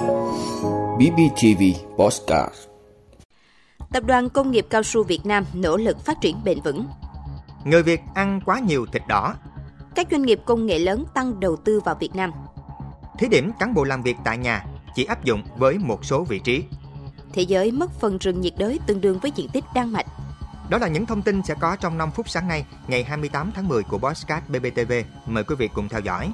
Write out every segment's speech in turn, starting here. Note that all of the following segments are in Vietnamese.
BBTV Postcard Tập đoàn Công nghiệp Cao su Việt Nam nỗ lực phát triển bền vững. Người Việt ăn quá nhiều thịt đỏ. Các doanh nghiệp công nghệ lớn tăng đầu tư vào Việt Nam. Thí điểm cán bộ làm việc tại nhà chỉ áp dụng với một số vị trí. Thế giới mất phần rừng nhiệt đới tương đương với diện tích Đan Mạch. Đó là những thông tin sẽ có trong 5 phút sáng nay, ngày 28 tháng 10 của Bosscat BBTV. Mời quý vị cùng theo dõi.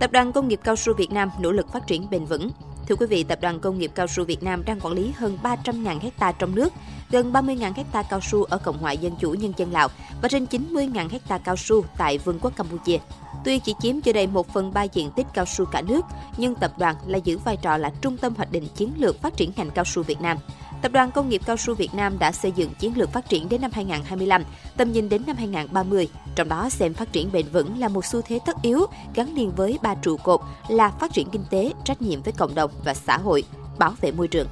Tập đoàn Công nghiệp Cao su Việt Nam nỗ lực phát triển bền vững. Thưa quý vị, Tập đoàn Công nghiệp Cao su Việt Nam đang quản lý hơn 300.000 hecta trong nước, gần 30.000 hecta cao su ở Cộng hòa Dân chủ Nhân dân Lào và trên 90.000 hecta cao su tại Vương quốc Campuchia. Tuy chỉ chiếm chưa đầy 1 phần 3 diện tích cao su cả nước, nhưng tập đoàn là giữ vai trò là trung tâm hoạch định chiến lược phát triển ngành cao su Việt Nam. Tập đoàn Công nghiệp Cao su Việt Nam đã xây dựng chiến lược phát triển đến năm 2025, tầm nhìn đến năm 2030, trong đó xem phát triển bền vững là một xu thế tất yếu gắn liền với ba trụ cột là phát triển kinh tế, trách nhiệm với cộng đồng và xã hội, bảo vệ môi trường.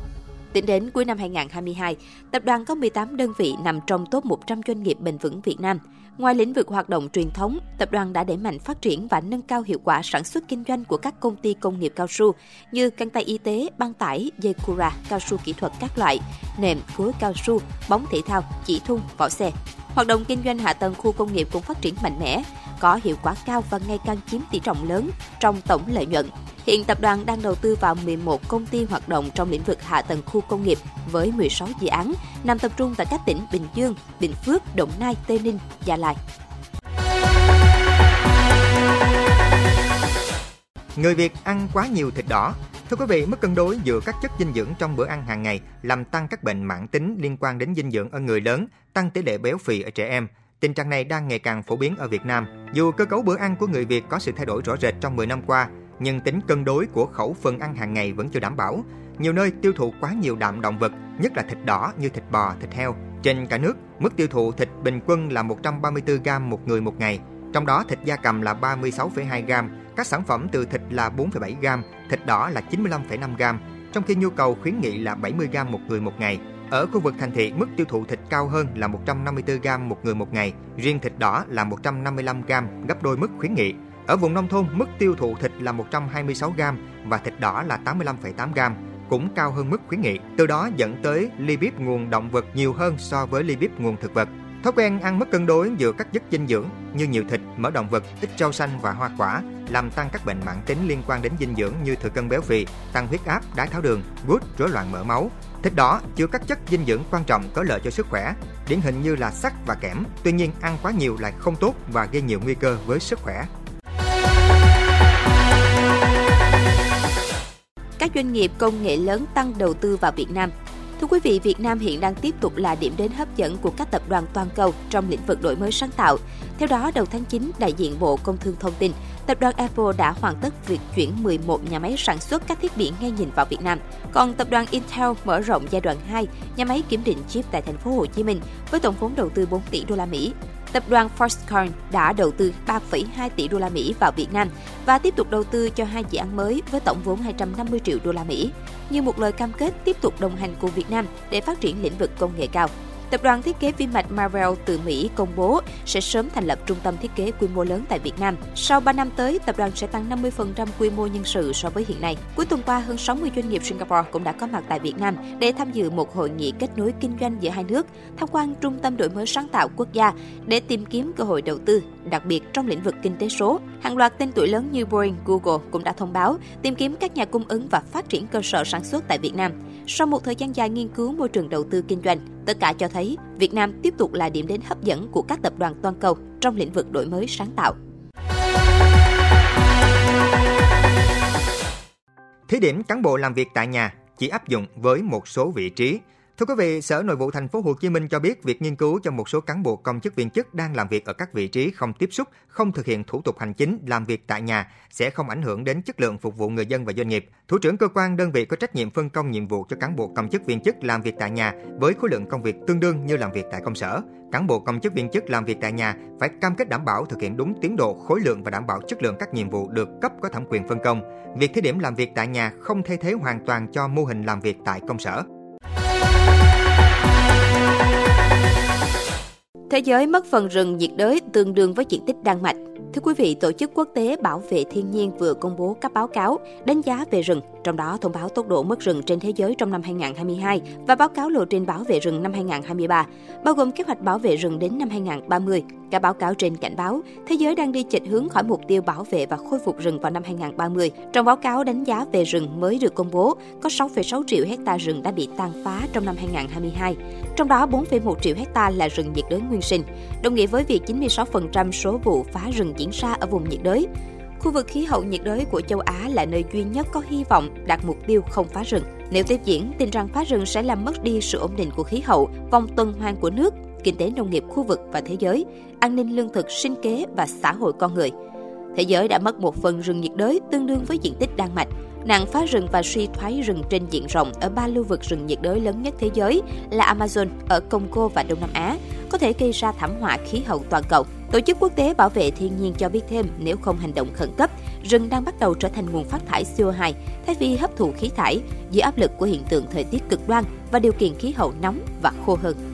Tính đến cuối năm 2022, tập đoàn có 18 đơn vị nằm trong top 100 doanh nghiệp bền vững Việt Nam. Ngoài lĩnh vực hoạt động truyền thống, tập đoàn đã đẩy mạnh phát triển và nâng cao hiệu quả sản xuất kinh doanh của các công ty công nghiệp cao su như căng tay y tế, băng tải, dây cura, cao su kỹ thuật các loại, nệm, cối cao su, bóng thể thao, chỉ thun, vỏ xe. Hoạt động kinh doanh hạ tầng khu công nghiệp cũng phát triển mạnh mẽ, có hiệu quả cao và ngày càng chiếm tỷ trọng lớn trong tổng lợi nhuận. Hiện tập đoàn đang đầu tư vào 11 công ty hoạt động trong lĩnh vực hạ tầng khu công nghiệp với 16 dự án nằm tập trung tại các tỉnh Bình Dương, Bình Phước, Đồng Nai, Tây Ninh, Gia Lai. Người Việt ăn quá nhiều thịt đỏ. Thưa quý vị, mất cân đối giữa các chất dinh dưỡng trong bữa ăn hàng ngày làm tăng các bệnh mãn tính liên quan đến dinh dưỡng ở người lớn, tăng tỷ lệ béo phì ở trẻ em. Tình trạng này đang ngày càng phổ biến ở Việt Nam. Dù cơ cấu bữa ăn của người Việt có sự thay đổi rõ rệt trong 10 năm qua, nhưng tính cân đối của khẩu phần ăn hàng ngày vẫn chưa đảm bảo. Nhiều nơi tiêu thụ quá nhiều đạm động vật, nhất là thịt đỏ như thịt bò, thịt heo. Trên cả nước, mức tiêu thụ thịt bình quân là 134 gram một người một ngày, trong đó thịt da cầm là 36,2 gram, các sản phẩm từ thịt là 4,7 gram, thịt đỏ là 95,5 gram, trong khi nhu cầu khuyến nghị là 70 gram một người một ngày. Ở khu vực thành thị, mức tiêu thụ thịt cao hơn là 154 gram một người một ngày, riêng thịt đỏ là 155 gram, gấp đôi mức khuyến nghị. Ở vùng nông thôn, mức tiêu thụ thịt là 126 gram và thịt đỏ là 85,8 gram, cũng cao hơn mức khuyến nghị. Từ đó dẫn tới lipid nguồn động vật nhiều hơn so với lipid nguồn thực vật. Thói quen ăn mất cân đối giữa các chất dinh dưỡng như nhiều thịt, mỡ động vật, ít rau xanh và hoa quả làm tăng các bệnh mãn tính liên quan đến dinh dưỡng như thừa cân béo phì, tăng huyết áp, đái tháo đường, gút, rối loạn mỡ máu. Thịt đỏ chứa các chất dinh dưỡng quan trọng có lợi cho sức khỏe, điển hình như là sắt và kẽm. Tuy nhiên ăn quá nhiều lại không tốt và gây nhiều nguy cơ với sức khỏe. Các doanh nghiệp công nghệ lớn tăng đầu tư vào Việt Nam Thưa quý vị, Việt Nam hiện đang tiếp tục là điểm đến hấp dẫn của các tập đoàn toàn cầu trong lĩnh vực đổi mới sáng tạo. Theo đó, đầu tháng 9, đại diện Bộ Công Thương thông tin, tập đoàn Apple đã hoàn tất việc chuyển 11 nhà máy sản xuất các thiết bị nghe nhìn vào Việt Nam. Còn tập đoàn Intel mở rộng giai đoạn 2 nhà máy kiểm định chip tại thành phố Hồ Chí Minh với tổng vốn đầu tư 4 tỷ đô la Mỹ. Tập đoàn Foxconn đã đầu tư 3,2 tỷ đô la Mỹ vào Việt Nam và tiếp tục đầu tư cho hai dự án mới với tổng vốn 250 triệu đô la Mỹ, như một lời cam kết tiếp tục đồng hành cùng Việt Nam để phát triển lĩnh vực công nghệ cao. Tập đoàn thiết kế vi mạch Marvel từ Mỹ công bố sẽ sớm thành lập trung tâm thiết kế quy mô lớn tại Việt Nam. Sau 3 năm tới, tập đoàn sẽ tăng 50% quy mô nhân sự so với hiện nay. Cuối tuần qua, hơn 60 doanh nghiệp Singapore cũng đã có mặt tại Việt Nam để tham dự một hội nghị kết nối kinh doanh giữa hai nước, tham quan trung tâm đổi mới sáng tạo quốc gia để tìm kiếm cơ hội đầu tư, đặc biệt trong lĩnh vực kinh tế số. Hàng loạt tên tuổi lớn như Boeing, Google cũng đã thông báo tìm kiếm các nhà cung ứng và phát triển cơ sở sản xuất tại Việt Nam. Sau một thời gian dài nghiên cứu môi trường đầu tư kinh doanh, tất cả cho thấy Việt Nam tiếp tục là điểm đến hấp dẫn của các tập đoàn toàn cầu trong lĩnh vực đổi mới sáng tạo. Thí điểm cán bộ làm việc tại nhà chỉ áp dụng với một số vị trí Thưa quý vị, Sở Nội vụ Thành phố Hồ Chí Minh cho biết việc nghiên cứu cho một số cán bộ công chức viên chức đang làm việc ở các vị trí không tiếp xúc, không thực hiện thủ tục hành chính, làm việc tại nhà sẽ không ảnh hưởng đến chất lượng phục vụ người dân và doanh nghiệp. Thủ trưởng cơ quan đơn vị có trách nhiệm phân công nhiệm vụ cho cán bộ công chức viên chức làm việc tại nhà với khối lượng công việc tương đương như làm việc tại công sở. Cán bộ công chức viên chức làm việc tại nhà phải cam kết đảm bảo thực hiện đúng tiến độ, khối lượng và đảm bảo chất lượng các nhiệm vụ được cấp có thẩm quyền phân công. Việc thí điểm làm việc tại nhà không thay thế hoàn toàn cho mô hình làm việc tại công sở. Thế giới mất phần rừng nhiệt đới tương đương với diện tích Đan Mạch. Thưa quý vị, Tổ chức Quốc tế Bảo vệ Thiên nhiên vừa công bố các báo cáo đánh giá về rừng, trong đó thông báo tốc độ mất rừng trên thế giới trong năm 2022 và báo cáo lộ trình bảo vệ rừng năm 2023, bao gồm kế hoạch bảo vệ rừng đến năm 2030. cả báo cáo trên cảnh báo thế giới đang đi chệch hướng khỏi mục tiêu bảo vệ và khôi phục rừng vào năm 2030. Trong báo cáo đánh giá về rừng mới được công bố, có 6,6 triệu hecta rừng đã bị tàn phá trong năm 2022, trong đó 4,1 triệu hecta là rừng nhiệt đới nguyên sinh, đồng nghĩa với việc 96% số vụ phá rừng diễn ra ở vùng nhiệt đới. Khu vực khí hậu nhiệt đới của châu Á là nơi duy nhất có hy vọng đạt mục tiêu không phá rừng. Nếu tiếp diễn, tình trạng phá rừng sẽ làm mất đi sự ổn định của khí hậu, vòng tuần hoàn của nước, kinh tế nông nghiệp khu vực và thế giới, an ninh lương thực, sinh kế và xã hội con người. Thế giới đã mất một phần rừng nhiệt đới tương đương với diện tích Đan Mạch. Nạn phá rừng và suy thoái rừng trên diện rộng ở ba lưu vực rừng nhiệt đới lớn nhất thế giới là Amazon ở Congo và Đông Nam Á, có thể gây ra thảm họa khí hậu toàn cầu. Tổ chức Quốc tế Bảo vệ Thiên nhiên cho biết thêm nếu không hành động khẩn cấp, rừng đang bắt đầu trở thành nguồn phát thải CO2 thay vì hấp thụ khí thải dưới áp lực của hiện tượng thời tiết cực đoan và điều kiện khí hậu nóng và khô hơn.